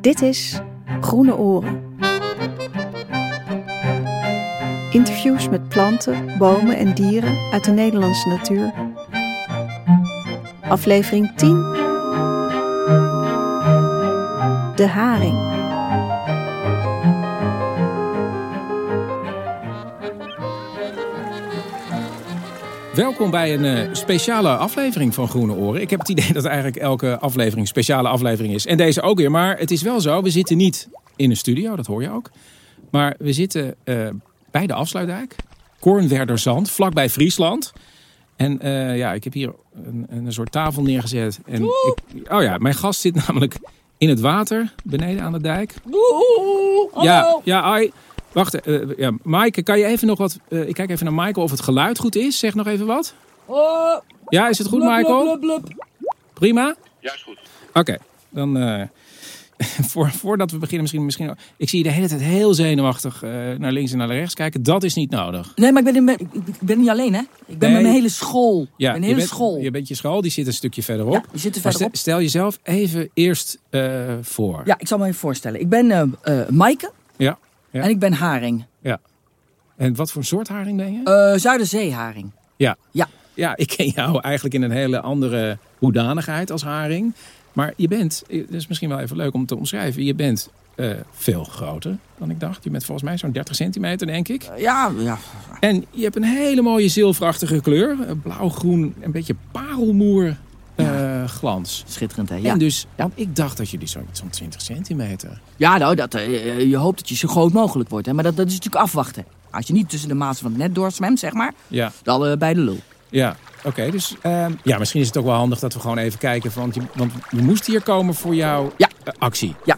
Dit is Groene Oren. Interviews met planten, bomen en dieren uit de Nederlandse natuur. Aflevering 10. De haring. Welkom bij een eh, speciale aflevering van Groene Oren. Ik heb het idee dat eigenlijk elke aflevering een speciale aflevering is. En deze ook weer. Maar het is wel zo, we zitten niet in een studio, dat hoor je ook. Maar we zitten eh, bij de afsluitdijk. Kornwerderzand, vlakbij Friesland. En eh, ja, ik heb hier een, een soort tafel neergezet. En ik, oh ja, mijn gast zit namelijk in het water, beneden aan de dijk. Ja, ja, ai. Wacht, eh, ja, Maaike, kan je even nog wat... eh, ik kijk even naar Michael of het geluid goed is. Zeg nog even wat. Ja, is het goed, Michael? Prima? Ja, is goed. Oké, dan... eh, voor, voordat we beginnen, misschien, misschien... Ik zie je de hele tijd heel zenuwachtig eh, naar links en naar rechts kijken. Dat is niet nodig. Nee, maar ik ben, ik ben- ik ben niet alleen, hè? Ik ben Nee. met mijn hele school. Ja, mijn je hele bent, school. Je bent je school, die zit een stukje verderop. Ja, die zit er verderop. stel, stel jezelf even eerst eh, voor. Ja, ik zal me even voorstellen. Ik ben Maaike Ja, ja. en ik ben haring. ja. En wat voor soort haring ben je? Eh Zuiderzeeharing. Ja. Ja. Ja, ik ken jou eigenlijk in een hele andere hoedanigheid als haring. Maar je bent, het is misschien wel even leuk om te omschrijven. Je bent eh, veel groter dan ik dacht. Je bent volgens mij zo'n 30 centimeter, denk ik. Eh, ja, ja. En je hebt een hele mooie zilverachtige kleur. Eh, Blauw-groen, een beetje parelmoer eh, glans. Schitterend, hè? Ja, En dus, Ja. ik dacht dat jullie zo'n zo'n 20 centimeter. ja nou, dat, eh, je hoopt dat je zo groot mogelijk wordt, hè? Maar dat, dat is natuurlijk afwachten. Als je niet tussen de mazen van het net doorzwemt, zeg maar, Ja, dan eh, bij de lul. ja. Oké, dus ehm, ja, misschien is het ook wel handig dat we gewoon even kijken. Want, je, want we moesten hier komen voor jouw Ja. eh, actie. Ja.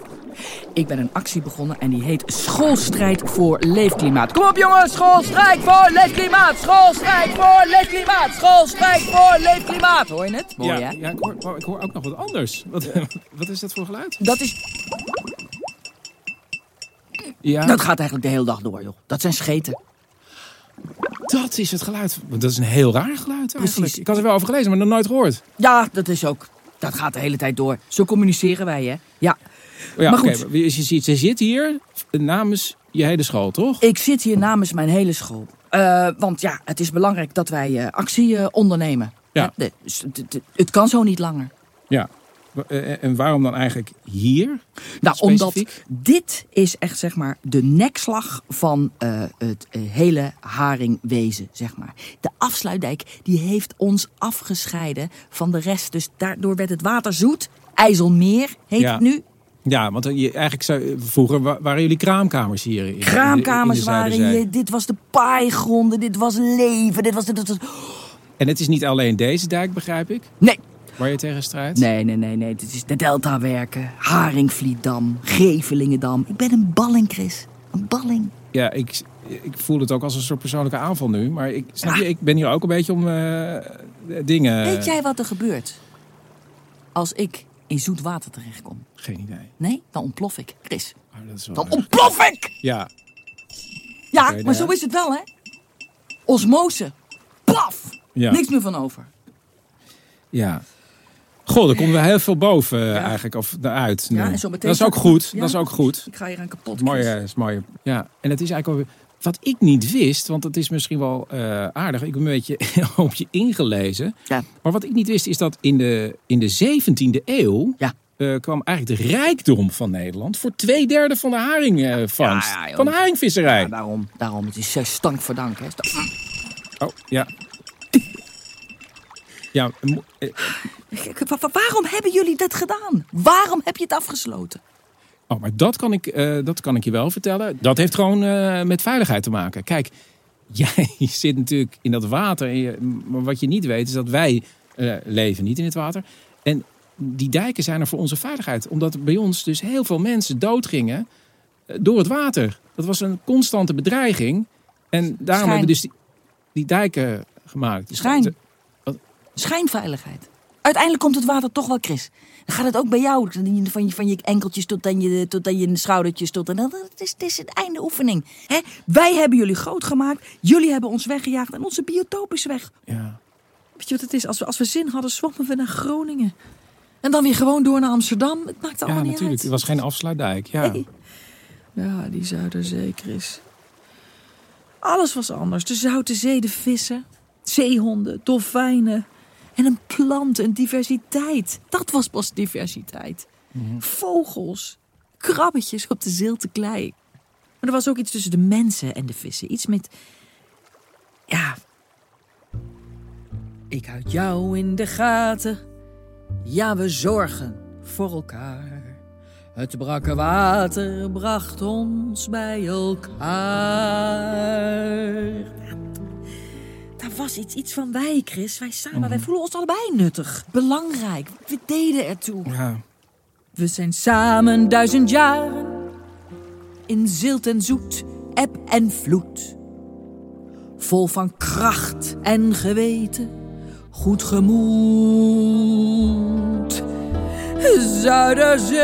Ik ben een actie begonnen en die heet Schoolstrijd voor Leefklimaat. Kom op jongens, schoolstrijd voor leefklimaat. Schoolstrijd voor leefklimaat. Schoolstrijd voor leefklimaat. Hoor je het? Mooi ja, hè? ja ik, hoor, oh, ik hoor ook nog wat anders. Wat, wat is dat voor geluid? Dat, is, Ja, dat gaat eigenlijk de hele dag door joh. Dat zijn scheten. dat is het geluid. Dat is een heel raar geluid eigenlijk. Precies. Ik had er wel over gelezen, maar nog nooit gehoord. Ja, dat is ook. Dat gaat de hele tijd door. Zo communiceren wij hè. Ja. Ja, Maar goed. maar je zit hier namens je hele school, toch? Ik zit hier namens mijn hele school. Eh, want ja, het is belangrijk dat wij eh, actie eh, ondernemen. Ja. Hè, dus het- kan zo niet langer. Ja. En waarom dan eigenlijk hier? Nou, Specifiek? omdat dit is echt zeg maar de nekslag van het hele haringwezen, zeg maar. De afsluitdijk die heeft ons afgescheiden van de rest. Dus daardoor werd het water zoet. IJsselmeer heet Ja. het nu. Ja, want je, eigenlijk zou, vroeger wa- waren jullie kraamkamers hier. In, in de- Kraamkamers in de waren hier. Dit was de paaigronden. Dit was leven. Dit was... Dit was En het is niet alleen deze dijk, begrijp ik, nee. waar je tegen strijdt. Nee, nee, nee, nee. Dit is de Deltawerken, Haringvlietdam, Gevelingendam. Ik ben een balling, Chris. Een balling. Ja, ik, ik voel het ook als een soort persoonlijke aanval nu. Maar ik, snap je, ik ben hier ook een beetje om eh, dingen... Weet jij wat er gebeurt als ik in zoet water terechtkom? Geen idee. Nee, dan ontplof ik, Chris. Oh, dat is wel Dan erg. ontplof ik! Ja, Ja, maar zo is het wel, hè? Osmose. Plaf! ja. Niks meer van over. Ja. Goh, daar komen we heel veel boven eh, eigenlijk, of uit. nu. Ja, en zo meteen dat is ook goed. Dat is ook goed. Ik ga hier aan kapot, Mooi, is mooi. Ja, en het is eigenlijk wel weer- wat ik niet wist, want het is misschien wel eh, aardig. Ik ben een beetje op je ingelezen. Ja. Maar wat ik niet wist is dat in de, in de 17e eeuw Ja. eh, kwam eigenlijk de rijkdom van Nederland voor twee derde van de haringvangst. Ja, ja, joh. van de haringvisserij. Ja, daarom, daarom. Het is uh, stank voor dank, hè? Stank- Oh, ja. Ja, eh, Waarom hebben jullie dat gedaan? Waarom heb je het afgesloten? Oh, maar dat kan, ik, eh, dat kan ik je wel vertellen. Dat heeft gewoon eh, met veiligheid te maken. Kijk, jij zit natuurlijk in dat water. En je- maar wat je niet weet is dat wij eh, leven niet in het water. En die dijken zijn er voor onze veiligheid. Omdat bij ons dus heel veel mensen doodgingen door het water. Dat was een constante bedreiging. En daarom Schijn. hebben we dus die, die dijken gemaakt. Dus Schijn. Schijnveiligheid. Uiteindelijk komt het water toch wel, Chris. Dan gaat het ook bij jou. Van je, van je enkeltjes tot aan je, tot aan je schoudertjes. Tot aan, het, is, het is een einde oefening. Hè? Wij hebben jullie groot gemaakt. Jullie hebben ons weggejaagd. En onze biotoop is weg. Ja. Weet je wat het is? Als we, als we zin hadden, zwommen we naar Groningen. En dan weer gewoon door naar Amsterdam. Het maakt allemaal Ja, niet natuurlijk. uit. Het was geen afsluitdijk. Ja. Nee. Ja, die Zuiderzee, Chris. Alles was anders. De Zoute Zee, de vissen, zeehonden, dolfijnen. En een plant, een diversiteit. Dat was pas diversiteit. Vogels, krabbetjes op de zilte klei. Maar er was ook iets tussen de mensen en de vissen. Iets met... Ja... Ik houd jou in de gaten. Ja, we zorgen voor elkaar. Het brakke water bracht ons bij elkaar. Was iets, iets van wij, Chris. Wij samen, wij voelen ons allebei nuttig. Belangrijk. We deden ertoe. Ja. We zijn samen duizend jaren. In zilt en zoet, eb en vloed. Vol van kracht en geweten. Goed gemoed. Zuiderzee,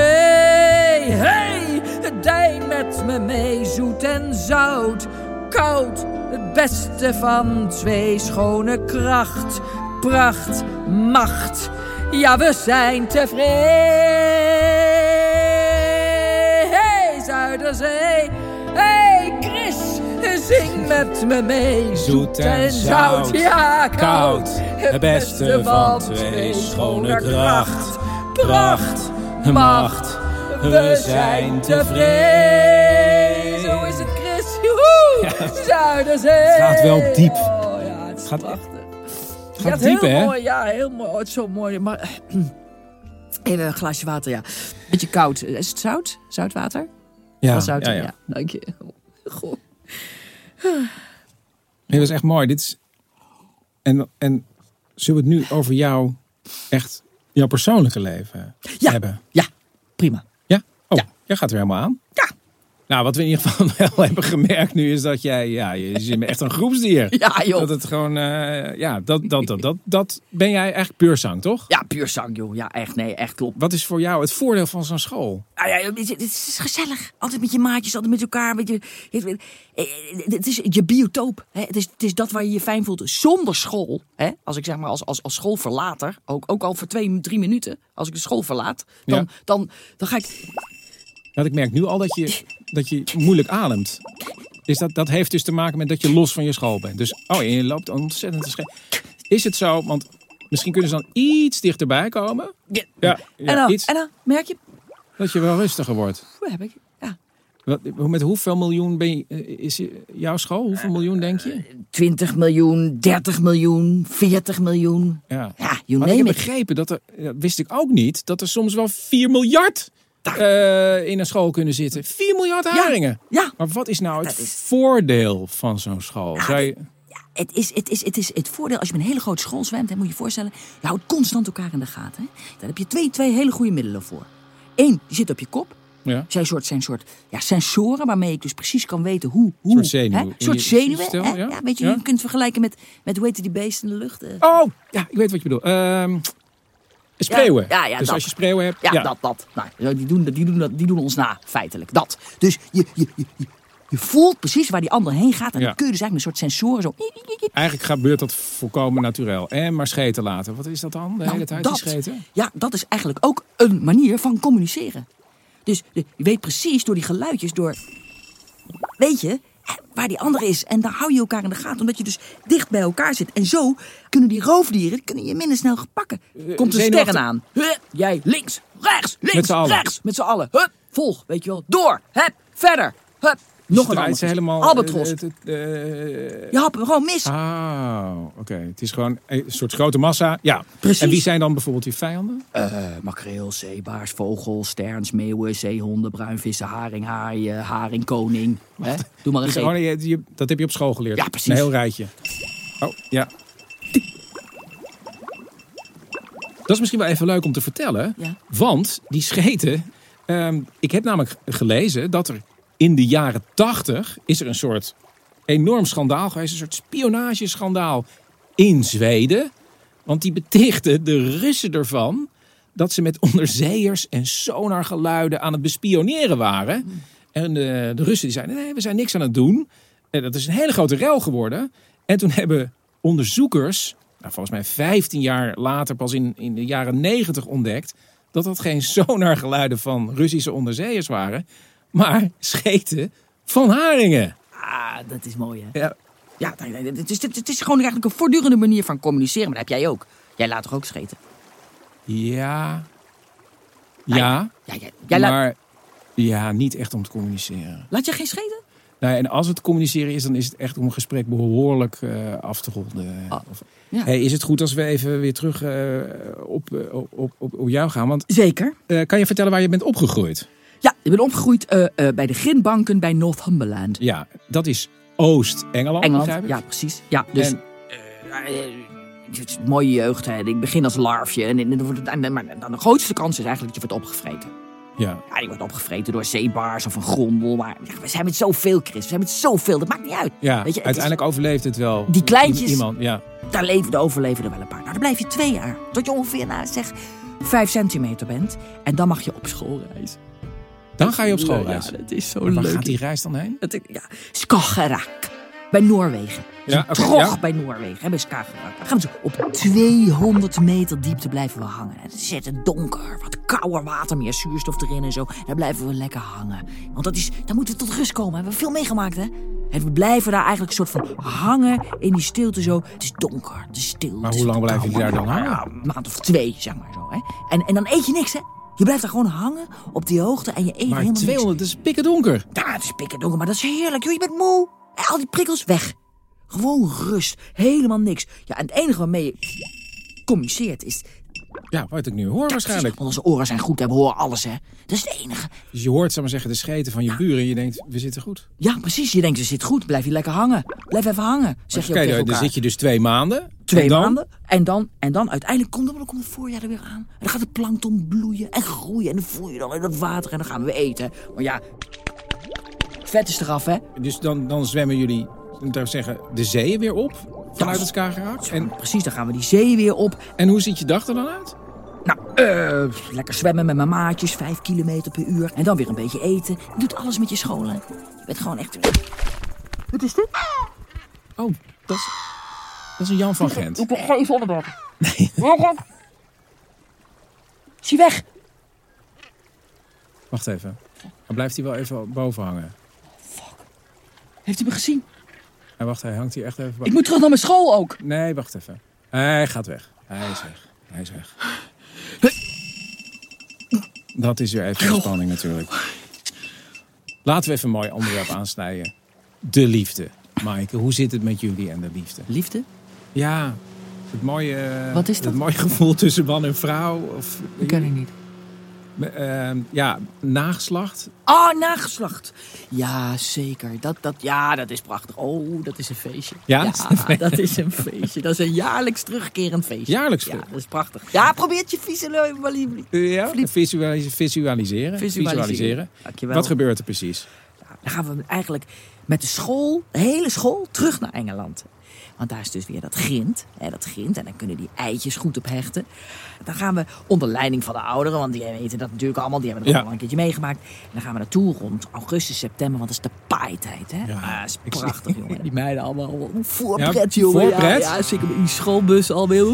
hey, dein met me mee, zoet en zout. Koud, het beste van twee schone kracht, pracht, macht. Ja, we zijn tevreden. Hey, Zuiderzee, hey, Chris, zing met me mee. Zoet en zout, ja, koud. Het beste van twee schone kracht, pracht, macht. We zijn tevreden. Zuiderzee. Het gaat wel diep. Oh ja, het is gaat- prachtig. Het gaat het diep, heel hè? mooi. Ja, heel mooi. Oh, het is zo mooi. Maar even een glaasje water, ja. Beetje koud. Is het zout? Zoutwater? Ja, zout, ja, ja, ja. Dank je. Goh. Nee, dat is echt mooi. Dit is... en, en zullen we het nu over jou, echt, jouw persoonlijke leven Ja. hebben? Ja, prima. Ja? Oh, Ja. jij gaat er helemaal aan? Ja. Nou, wat we in ieder geval wel hebben gemerkt nu is dat jij, ja, je zit me echt een groepsdier. Ja, joh. Dat het gewoon, eh, ja, dat, dat, dat, dat, dat ben jij echt puur zang, toch? Ja, puur zang, joh. Ja, echt. Nee, echt klopt. Wat is voor jou het voordeel van zo'n school? Ah, ja, het is, het is gezellig. Altijd met je maatjes, altijd met elkaar. Met je, het, het is je biotoop. Hè? Het, is, het is dat waar je je fijn voelt. Zonder school, hè? als ik zeg maar als, als, als schoolverlater, ook, ook al voor twee, drie minuten, als ik de school verlaat, dan, Ja. dan, dan ga ik. Dat ik merk nu al dat je, dat je moeilijk ademt. Is dat, dat heeft dus te maken met dat je los van je school bent. Dus, oh, en je loopt ontzettend te schreeuwen. Is het zo, want misschien kunnen ze dan iets dichterbij komen. Ja. Ja, en, dan, iets en dan merk je, dat je wel rustiger wordt. hoe heb ik? Ja, Wat, met hoeveel miljoen ben je, eh, is jouw school? Hoeveel miljoen denk je? 20 miljoen, 30 miljoen, 40 miljoen. Ja. Ja, you Maar ik heb begrepen dat er, dat wist ik ook niet, dat er soms wel 4 miljard eh, in een school kunnen zitten. 4 miljard haringen. Ja, Maar wat is nou het is- voordeel van zo'n school? Zou je, Het is, het, is, het is het voordeel als je met een hele grote school zwemt, hè, moet je je voorstellen. Je houdt constant elkaar in de gaten. Hè. Daar heb je twee, twee hele goede middelen voor. Eén, die zit op je kop. ja. Zijn soort, zijn soort ja, sensoren waarmee ik dus precies kan weten hoe. hoe soort zenuwen hè, soort je zenuwen. stel, ja? Ja, weet je, Ja. je kunt het vergelijken met, met hoe heet die beest in de lucht. eh. Oh, ja, ik weet wat je bedoelt. Ehm spreeuwen. Ja, ja, dus dat. als je spreeuwen hebt. Ja, dat, dat. Nou, die, doen, die, doen, dat- die doen ons na, feitelijk. Dat. Dus je, je, je, je- voelt precies waar die ander heen gaat. En dan kun je dus eigenlijk met een soort sensoren zo... Eigenlijk gebeurt dat volkomen natuurlijk. En maar scheten laten. Wat is dat dan? De Nou, hele tijd dat, die scheten? Ja, dat is eigenlijk ook een manier van communiceren. Dus je weet precies door die geluidjes, door... Weet je, waar die andere is. En dan hou je elkaar in de gaten, omdat je dus dicht bij elkaar zit. En zo kunnen die roofdieren kunnen je minder snel pakken. Komt de sterren aan. Hup, jij links, rechts, links, Met rechts. Met z'n allen. Hup, volg, weet je wel. Door, hup, verder. Hup, nog een ze helemaal... Albatros. eh, het- het, eh, Je hapt hem gewoon mis. Ah, oké. Het is gewoon een soort grote massa. Ja. Precies. En wie zijn dan bijvoorbeeld je vijanden? Eh, makreel, zeebaars, vogel, sterns, meeuwen, zeehonden, bruinvissen, haring, haaien, haringkoning. Hè? Doe maar een Dus je, dat heb je op school geleerd? Ja, precies. Een heel rijtje. Oh, ja. Dat is misschien wel even leuk om te vertellen. Ja. Want die scheten... ehm, ik heb namelijk gelezen dat er in de jaren tachtig... is er een soort enorm schandaal geweest. Een soort spionageschandaal in Zweden. Want die betichten de Russen ervan... dat ze met onderzeeërs en sonargeluiden aan het bespioneren waren. En de, de Russen die zeiden, nee, we zijn niks aan het doen. En dat is een hele grote rel geworden. En toen hebben onderzoekers nou, volgens mij 15 jaar later, pas in, in de jaren 90 ontdekt, dat dat geen sonargeluiden van Russische onderzeeërs waren, maar scheten van haringen. Ah, dat is mooi, hè? Ja, Ja, het is, het is gewoon eigenlijk een voortdurende manier van communiceren. Maar dat heb jij ook. Jij laat toch ook scheten? ja, ja Ja, laat, maar ja, niet echt om te communiceren. laat je geen scheten? Nou, en als het communiceren is, dan is het echt om een gesprek behoorlijk eh, af te ronden. Ja. Hey, is het goed als we even weer terug eh, op, eh, op, op, op, jou gaan? Want Zeker. kan je vertellen waar je bent opgegroeid? Ja, ik ben opgegroeid eh, eh, bij de grindbanken bij Northumberland. Ja, dat is Oost-Engeland, Engeland. Ja, precies. Ja, dus En- eh, het is een mooie jeugd. Hè. Ik begin als larfje. En, en, maar dan de grootste kans is eigenlijk dat je wordt opgevreten. Ja. Ja, je wordt opgevreten door zeebaars of een grondel. Maar ja, we zijn met zoveel, Chris. We zijn met zoveel. Dat maakt niet uit. Ja, Weet je, is- uiteindelijk overleeft het wel. Die kleintjes- Iemand, ja. Daar leven, overleven er wel een paar. Nou, dan blijf je twee jaar. Tot je ongeveer, nou, zeg, vijf centimeter bent. En dan mag je op schoolreis. Dan ga je op schoolreis. Ja, dat is zo waar leuk. gaat die reis dan heen? Het, ja, Skagerrak. Bij Noorwegen. Ja, Ja, Trog ja. bij Noorwegen, hè, bij Skagerrak. Dan gaan we zo op 200 meter diepte blijven we hangen. Het is het donker, wat kouder water, meer zuurstof erin en zo. Daar blijven we lekker hangen. Want dat is, daar moeten we tot rust komen. We hebben veel meegemaakt, hè? En we blijven daar eigenlijk een soort van hangen in die stilte zo. Het is donker, het is stil. Maar hoe lang blijven jullie daar dan hangen? Ja, een maand of twee, zeg maar zo, hè? En, en dan eet je niks, hè? Je blijft daar gewoon hangen op die hoogte en je eet Maar helemaal niks. 200, dat is pikken donker. Ja, het is pikken donker, maar dat is heerlijk. Joh, je bent moe. En al die prikkels weg. Gewoon rust. Helemaal niks. Ja, en het enige waarmee je communiceert is... Ja, wat ik nu hoor waarschijnlijk. Want onze oren zijn goed we horen alles, hè. Dat is het enige. Dus je hoort, zal maar zeggen, de scheten van je buren en je denkt, we zitten goed. Ja, precies. Je denkt, ze zit goed. Blijf je lekker hangen. Blijf even hangen. Zeg je ook tegen dan, zit je dus twee maanden. Twee En dan? maanden. En dan, en dan uiteindelijk komt, dan komt het voorjaar er weer aan. En dan gaat het plankton bloeien en groeien. En dan voel je dan in dat water en dan gaan we eten. Maar ja, vet is eraf, hè. Dus dan, dan zwemmen jullie, moet ik zeggen, de zeeën weer op vanuit Ja. het Skagerrak. En, Precies, dan gaan we die zee weer op. en hoe ziet je dag er dan uit? Nou, eh, lekker zwemmen met mijn maatjes, vijf kilometer per uur. En dan weer een beetje eten. Je doet alles met je scholen. Je bent gewoon echt... Wat is dit? Oh, dat is, dat is een Jan van Gent. Ik ben geen zonnebrand. Nee. Waarom? Is hij weg? Wacht even. Dan blijft hij wel even boven hangen. Heeft hij me gezien? En wacht, hij hangt hier echt even Ik boven. moet terug naar mijn school ook. Nee, wacht even. Hij gaat weg. Hij is weg. Hij is weg. Dat is weer even de spanning natuurlijk. Laten we even een mooi onderwerp aansnijden. De liefde. Maaike, hoe zit het met jullie en de liefde? Liefde? Ja, het mooie, Wat is dat? Het mooie gevoel tussen man en vrouw. Of, Ik ken het niet. Eh, ja, nageslacht. Oh, nageslacht. Ja, zeker. Dat, dat, ja, dat is prachtig. Oh, dat is een feestje. Ja, dat is een feestje. dat is een feestje. Dat is een jaarlijks terugkerend feestje. Jaarlijks Ja, dat is prachtig. Ja, probeer het je visualiseren. Ja, visualiseren. Visualiseren. Dankjewel. Wat gebeurt er precies? Dan gaan we eigenlijk met de school, de hele school, terug naar Engeland. Want daar is dus weer dat grind. Hè, dat grind. En dan kunnen die eitjes goed op hechten. Dan gaan we onder leiding van de ouderen. Want die weten dat natuurlijk allemaal. Die hebben het Ja. allemaal een keertje meegemaakt. En dan gaan we naartoe rond augustus, september. Want dat is de paaitijd. Hè? Ja. Ah, dat is prachtig, jongen. Die meiden allemaal voorpret, Ja, jongen. voorpret? Ja, ja, zeker met die schoolbus alweer.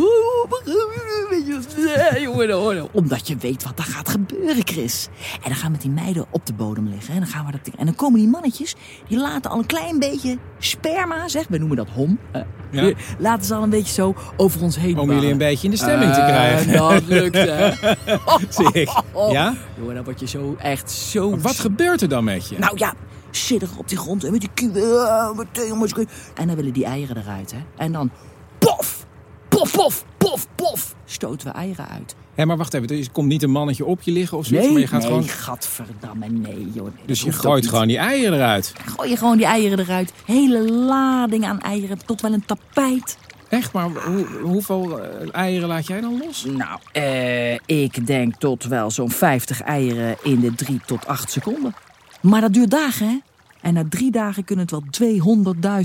Jongen, jongen. Omdat je weet wat er gaat gebeuren, Chris. En dan gaan we met die meiden op de bodem liggen. En dan, gaan we dat, en dan komen die mannetjes, die laten al een klein beetje sperma, zeg. We noemen dat hom. eh, Ja. die Laten ze al een beetje zo over ons heen Om jullie een beetje in de stemming te Eh, krijgen. Dat lukt, hè. Ik. Ja? Jongen, dan word je zo echt zo... Maar Wat gebeurt er dan met je? Nou ja, sidderig op die grond en met die kieuwen. eh, En dan willen die eieren eruit, hè. En dan pof, pof, pof, pof, pof, stoten we eieren uit. Hé, maar wacht even. Er komt niet een mannetje op je liggen of zoiets, Nee, maar je gaat nee, gewoon... gadverdamme, nee, joh. Nee, Dus je gooit gewoon die eieren eruit. Gooi je gewoon die eieren eruit. Hele lading aan eieren, tot wel een tapijt. Echt, maar hoe, hoeveel eh, eieren laat jij dan los? Nou, eh, ik denk tot wel zo'n 50 eieren in de 3 tot 8 seconden. Maar dat duurt dagen, hè? En na drie dagen kunnen het wel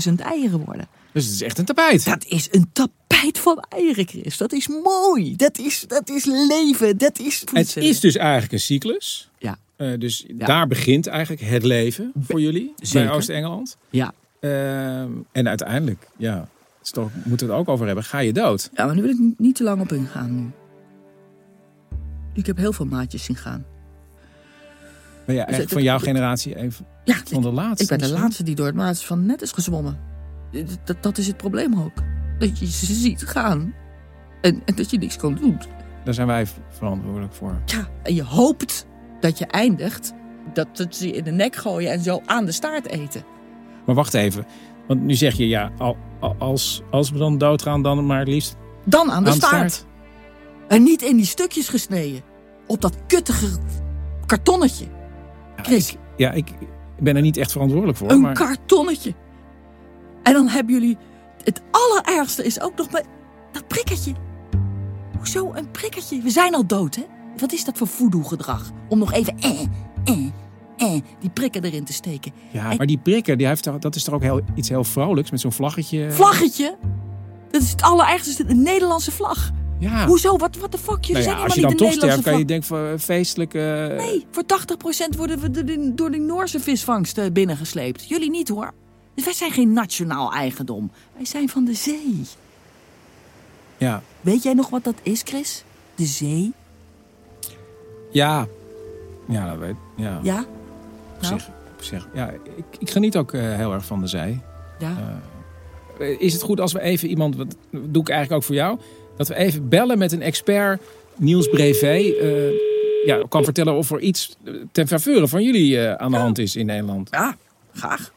200.000 eieren worden. Dus het is echt een tapijt. Dat is een tapijt van eieren, Chris. Dat is mooi. Dat is, dat is leven. Dat is... Het is dus eigenlijk een cyclus. Ja, Eh, dus daar begint eigenlijk het leven voor jullie Zeker. bij Oost-Engeland. ja. Ehm, en uiteindelijk, ja, Dus daar moeten we het ook over hebben. Ga je dood? Ja, maar nu wil ik niet- te lang op ingaan nu. Ik heb heel veel maatjes zien gaan. Ben je echt van jouw generatie even Ja, van de laatste? ik ben de laatste die door het maatjes van net is gezwommen. Dat, dat is het probleem ook. Dat je ze ziet gaan en, en dat je niks kan doen. Daar zijn wij verantwoordelijk voor. Ja, en je hoopt dat je eindigt dat ze je in de nek gooien en zo aan de staart eten. Maar wacht even. Want nu zeg je, ja, al- al- als, als we dan doodgaan, dan maar het liefst Dan aan de aan de staart. staart. En niet in die stukjes gesneden. Op dat kuttige kartonnetje. Chris, Ja, ik ben er niet echt verantwoordelijk voor. een maar... kartonnetje. En dan hebben jullie... Het allerergste is ook nog bij dat prikkertje. Hoezo een prikkertje? We zijn al dood, hè? Wat is dat voor voodoo-gedrag? Om nog even eh, eh, eh, die prikker erin te steken. Ja, En- maar die prikker, die heeft, dat is toch ook heel, iets heel vrolijks met zo'n vlaggetje. Vlaggetje? Dat is het allerergste, een Nederlandse vlag. Ja. Hoezo? Wat the fuck? Jullie Nou ja, zijn als je dan niet toch de sterft, Nederlandse kan je denken van feestelijk. eh, Nee, voor 80% worden we door die Noorse visvangst eh, binnengesleept. Jullie niet hoor. Dus wij zijn geen nationaal eigendom. Wij zijn van de zee. Ja. Weet jij nog wat dat is, Chris? De zee? Ja. Ja, dat weet ja. Ja? Op Nou? zich, op zich. Ja, ik, ik geniet ook eh, heel erg van de zee. Ja. Eh, Is het goed als we even iemand, wat doe ik eigenlijk ook voor jou, dat we even bellen met een expert, Niels Brevet. eh, ja, kan vertellen of er iets ten faveur van jullie aan de hand is in Nederland. ja, graag.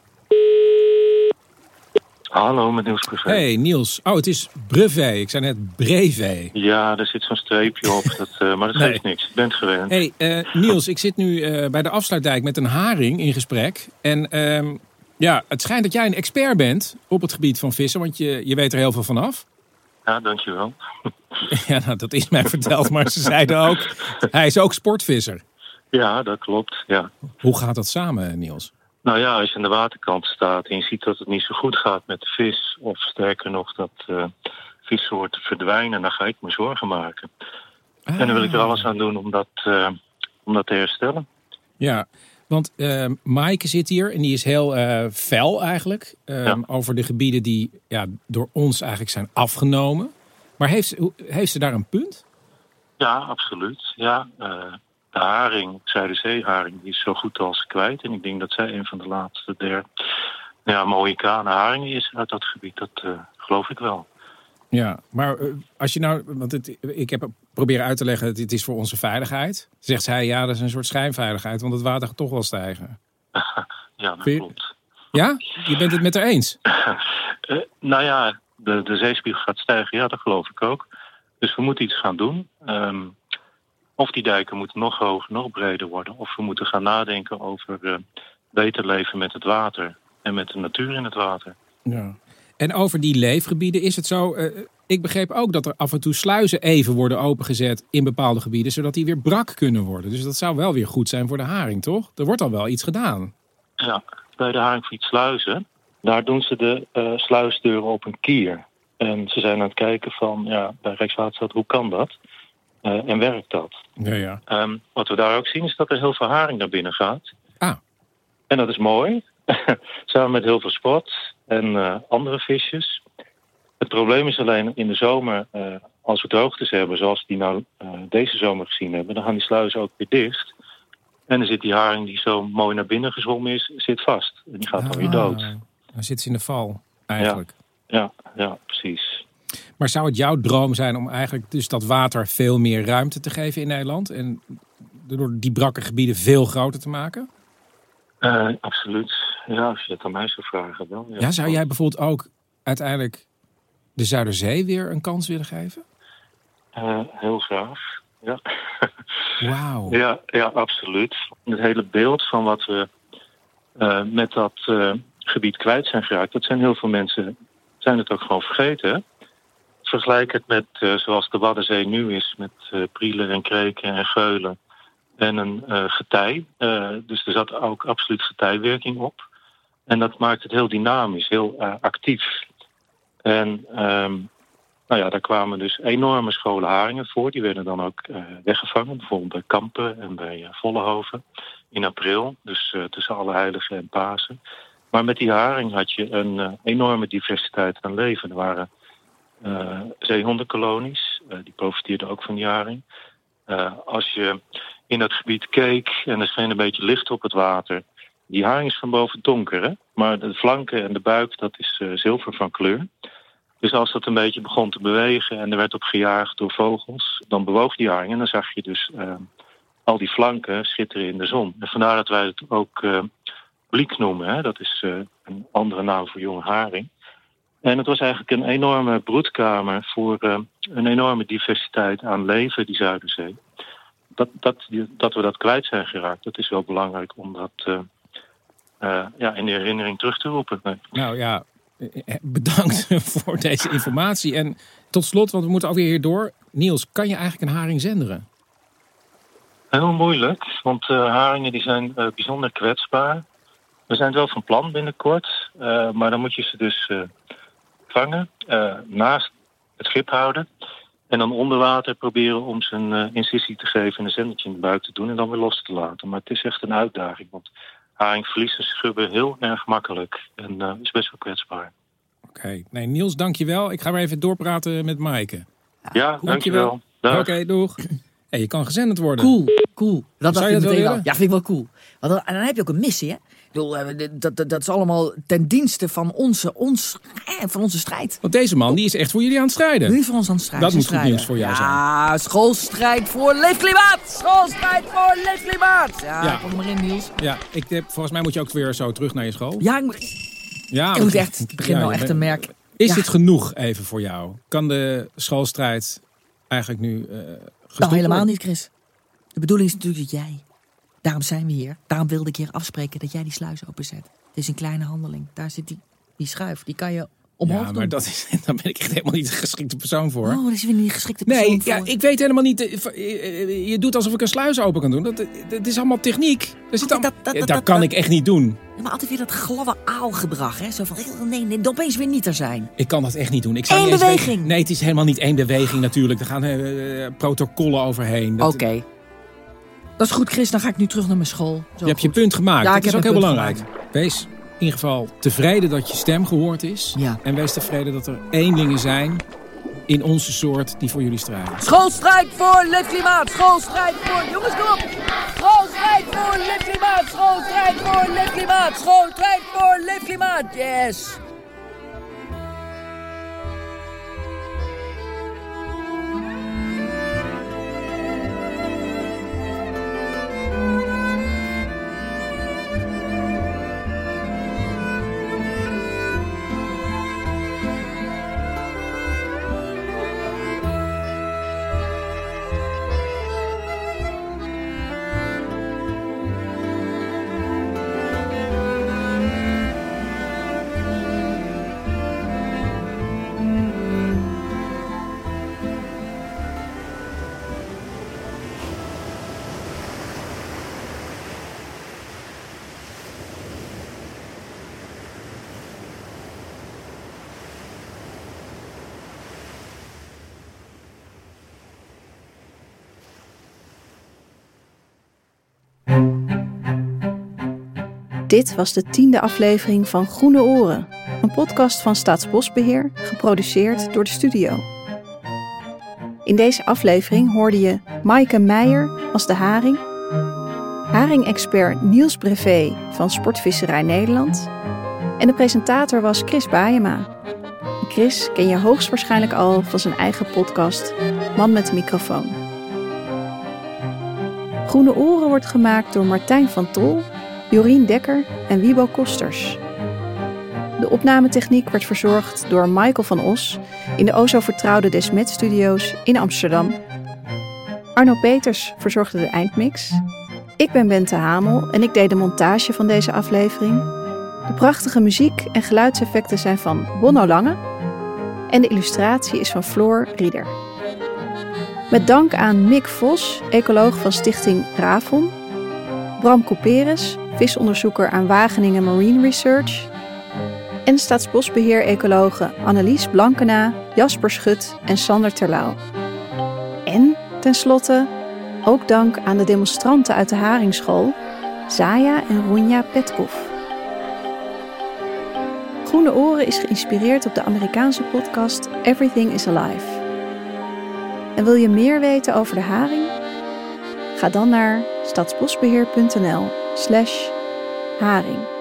Hallo, met Niels Privé. Hey Niels. Oh, het is Brevet. Ik zei net Brevet. Ja, er zit zo'n streepje op, dat, eh, maar dat Nee. geeft niks. Je bent gewend. Hey eh, Niels, ik zit nu eh, bij de afsluitdijk met een haring in gesprek. En ehm, ja, het schijnt dat jij een expert bent op het gebied van vissen, want je, je weet er heel veel van af. Ja, dankjewel. Ja, nou, dat is mij verteld, maar ze zeiden ook, hij is ook sportvisser. Ja, dat klopt. Ja. Hoe gaat dat samen, Niels? Nou ja, als je aan de waterkant staat en je ziet dat het niet zo goed gaat met de vis, of sterker nog dat eh vissoorten verdwijnen, dan ga ik me zorgen maken. En dan wil ik er Ah. alles aan doen om dat, eh, om dat te herstellen. Ja, want eh Maaike zit hier en die is heel fel eigenlijk. eh, Ja. Over de gebieden die ja, door ons eigenlijk zijn afgenomen. Maar heeft, heeft ze daar een punt? Ja, absoluut. Ja, de haring, Zuiderzeeharing, die is zo goed als kwijt. En ik denk dat zij een van de laatste der ja, Mohicane haringen is uit dat gebied. Dat eh, geloof ik wel. Ja, maar eh, als je nou, want het, ik heb proberen uit te leggen, dit is voor onze veiligheid. Zegt zij, ja, dat is een soort schijnveiligheid, want het water gaat toch wel stijgen. Ja, dat klopt. Ja? Je bent het met haar eens? Eh, nou ja, de, de zeespiegel gaat stijgen, ja, dat geloof ik ook. Dus we moeten iets gaan doen. Ehm, of die dijken moeten nog hoger, nog breder worden. Of we moeten gaan nadenken over eh, beter leven met het water. En met de natuur in het water. Ja. En over die leefgebieden is het zo. eh, ik begreep ook dat er af en toe sluizen even worden opengezet in bepaalde gebieden, zodat die weer brak kunnen worden. Dus dat zou wel weer goed zijn voor de haring, toch? Er wordt al wel iets gedaan. Ja, bij de Haringvlietsluizen, daar doen ze de eh, sluisdeuren op een kier. En ze zijn aan het kijken van, ja, bij Rijkswaterstaat, hoe kan dat? Eh, en werkt dat? Ja, ja. Ehm, wat we daar ook zien is dat er heel veel haring naar binnen gaat. Ah. En dat is mooi. Samen met heel veel spot en eh, andere visjes. Het probleem is alleen in de zomer, eh, als we droogtes hebben, zoals die nou deze zomer gezien hebben, dan gaan die sluizen ook weer dicht. En dan zit die haring die zo mooi naar binnen gezwommen is, zit vast. En die gaat dan weer dood. Ah, Dan zit ze in de val, eigenlijk. Ja, ja, precies. Maar zou het jouw droom zijn om eigenlijk dus dat water veel meer ruimte te geven in Nederland? En door die brakke gebieden veel groter te maken? Eh, absoluut. Ja, als je het aan mij zou vragen wel. Ja, zou jij bijvoorbeeld ook uiteindelijk de Zuiderzee weer een kans willen geven? Eh, heel graag. Ja. Wauw. Ja, ja, absoluut. Het hele beeld van wat we eh, met dat gebied kwijt zijn geraakt, dat zijn heel veel mensen zijn het ook gewoon vergeten. Vergelijk het met eh, zoals de Waddenzee nu is, met eh prielen en kreken en geulen en een eh, getij. Dus er zat ook absoluut getijwerking op. En dat maakt het heel dynamisch, heel actief. En ehm, nou ja, daar kwamen dus enorme scholen haringen voor. Die werden dan ook weggevangen, bijvoorbeeld bij Kampen en bij eh, Vollenhoven in april. Dus tussen alle heiligen en Pasen. Maar met die haring had je een uh, enorme diversiteit aan leven. Er waren uh, zeehondenkolonies, uh, die profiteerden ook van die haring. als je in dat gebied keek en er scheen een beetje licht op het water. Die haring is van boven donker, hè? maar de flanken en de buik dat is zilver van kleur. Dus als dat een beetje begon te bewegen en er werd op gejaagd door vogels, dan bewoog die haring en dan zag je dus al die flanken schitteren in de zon. En vandaar dat wij het ook bliek noemen. Hè? Dat is een andere naam voor jonge haring. En het was eigenlijk een enorme broedkamer voor uh, een enorme diversiteit aan leven, die Zuiderzee. Dat, dat, dat we dat kwijt zijn geraakt, dat is wel belangrijk om dat uh, ja, in de herinnering terug te roepen. Nee. Nou ja, bedankt voor deze informatie. En tot slot, want we moeten alweer hier door. Niels, kan je eigenlijk een haring zenderen? Heel moeilijk, want haringen die zijn bijzonder kwetsbaar. We zijn het wel van plan binnenkort, maar dan moet je ze dus vangen, uh, naast het schip houden. En dan onder water proberen om ze een incisie te geven en een zendertje in de buik te doen en dan weer los te laten. Maar het is echt een uitdaging, want haringverliezen schubben heel erg makkelijk en is best wel kwetsbaar. Oké, okay. nee, Niels, dankjewel. Ik ga weer even doorpraten met Maaike. Ja, dankjewel. Oké, okay, doeg. Hey, je kan gezenderd worden. Cool, cool. Dat Zou je dat wel? Ja, vind ik wel cool. Want dan, en dan heb je ook een missie, hè? Dat, dat, dat is allemaal ten dienste van onze, ons, van onze strijd. Want deze man die is echt voor jullie aan het strijden. Nu voor ons aan het strijden. Dat moet goed nieuws voor jou ja, zijn. Ja, schoolstrijd voor leefklimaat. Schoolstrijd voor leefklimaat. Ja, ja. kom maar in Niels. Ja, ik heb, volgens mij moet je ook weer zo terug naar je school. Ja, ik moet, ja, ik moet echt, ik begin ja, wel echt te merken. Is ja. dit genoeg even voor jou? Kan de schoolstrijd eigenlijk nu uh, Nou, helemaal niet, Chris. De bedoeling is natuurlijk dat jij Daarom zijn we hier. Daarom wilde ik hier afspreken dat jij die sluis openzet. Het is een kleine handeling. Daar zit die, die schuif. Die kan je omhoog ja, maar dat is, dan ben ik echt helemaal niet de geschikte persoon voor. Oh, dat is weer niet de geschikte persoon nee, voor. Ja, ik weet helemaal niet. Je doet alsof ik een sluis open kan doen. Dat, dat is allemaal techniek. Dat, zit al, dat, dat, dat, dat kan ik echt niet doen. Maar altijd weer dat gladde aalgedrag. Hè? Zo van, nee, nee, opeens weer niet er zijn. Ik kan dat echt niet doen. Ik Eén beweging. Weten. Nee, het is helemaal niet één beweging natuurlijk. Er gaan uh, protocollen overheen. Oké. Okay. Dat is goed, Chris. Dan ga ik nu terug naar mijn school. Zo je hebt je punt gemaakt. Ja, dat is ook heel belangrijk. Gemaakt. Wees in ieder geval tevreden dat je stem gehoord is. Ja. En wees tevreden dat er eenlingen zijn in onze soort die voor jullie strijden. Schoolstrijd voor leefklimaat. Schoolstrijd voor... Jongens, kom op. Schoolstrijd voor leefklimaat. Schoolstrijd voor leefklimaat. Schoolstrijd voor leefklimaat. Yes. Dit was de tiende aflevering van Groene Oren, een podcast van Staatsbosbeheer, geproduceerd door de studio. In deze aflevering hoorde je Maaike Meijer als de haring, haringexpert Niels Brevet van Sportvisserij Nederland en de presentator was Chris Baayema. Chris ken je hoogstwaarschijnlijk al van zijn eigen podcast Man met de microfoon. Groene Oren wordt gemaakt door Martijn van Tol Jorien Dekker en Wiebo Kosters. De opnametechniek werd verzorgd door Michael van Os in de o zo vertrouwde Desmet Studios in Amsterdam. Arno Peters verzorgde de eindmix. Ik ben Bente Hamel en ik deed de montage van deze aflevering. De prachtige muziek en geluidseffecten zijn van Bonno Lange en de illustratie is van Floor Rieder. Met dank aan Mick Vos, ecoloog van stichting Ravon, Bram Couperus, visonderzoeker aan Wageningen Marine Research. En staatsbosbeheer-ecologen Annelies Blankena, Jasper Schut en Sander Terlouw. En tenslotte ook dank aan de demonstranten uit de Haringschool, Zaya en Runja Petkov. Groene Oren is geïnspireerd op de Amerikaanse podcast Everything is Alive. En wil je meer weten over de haring? Ga dan naar stadsbosbeheer.nl/haring.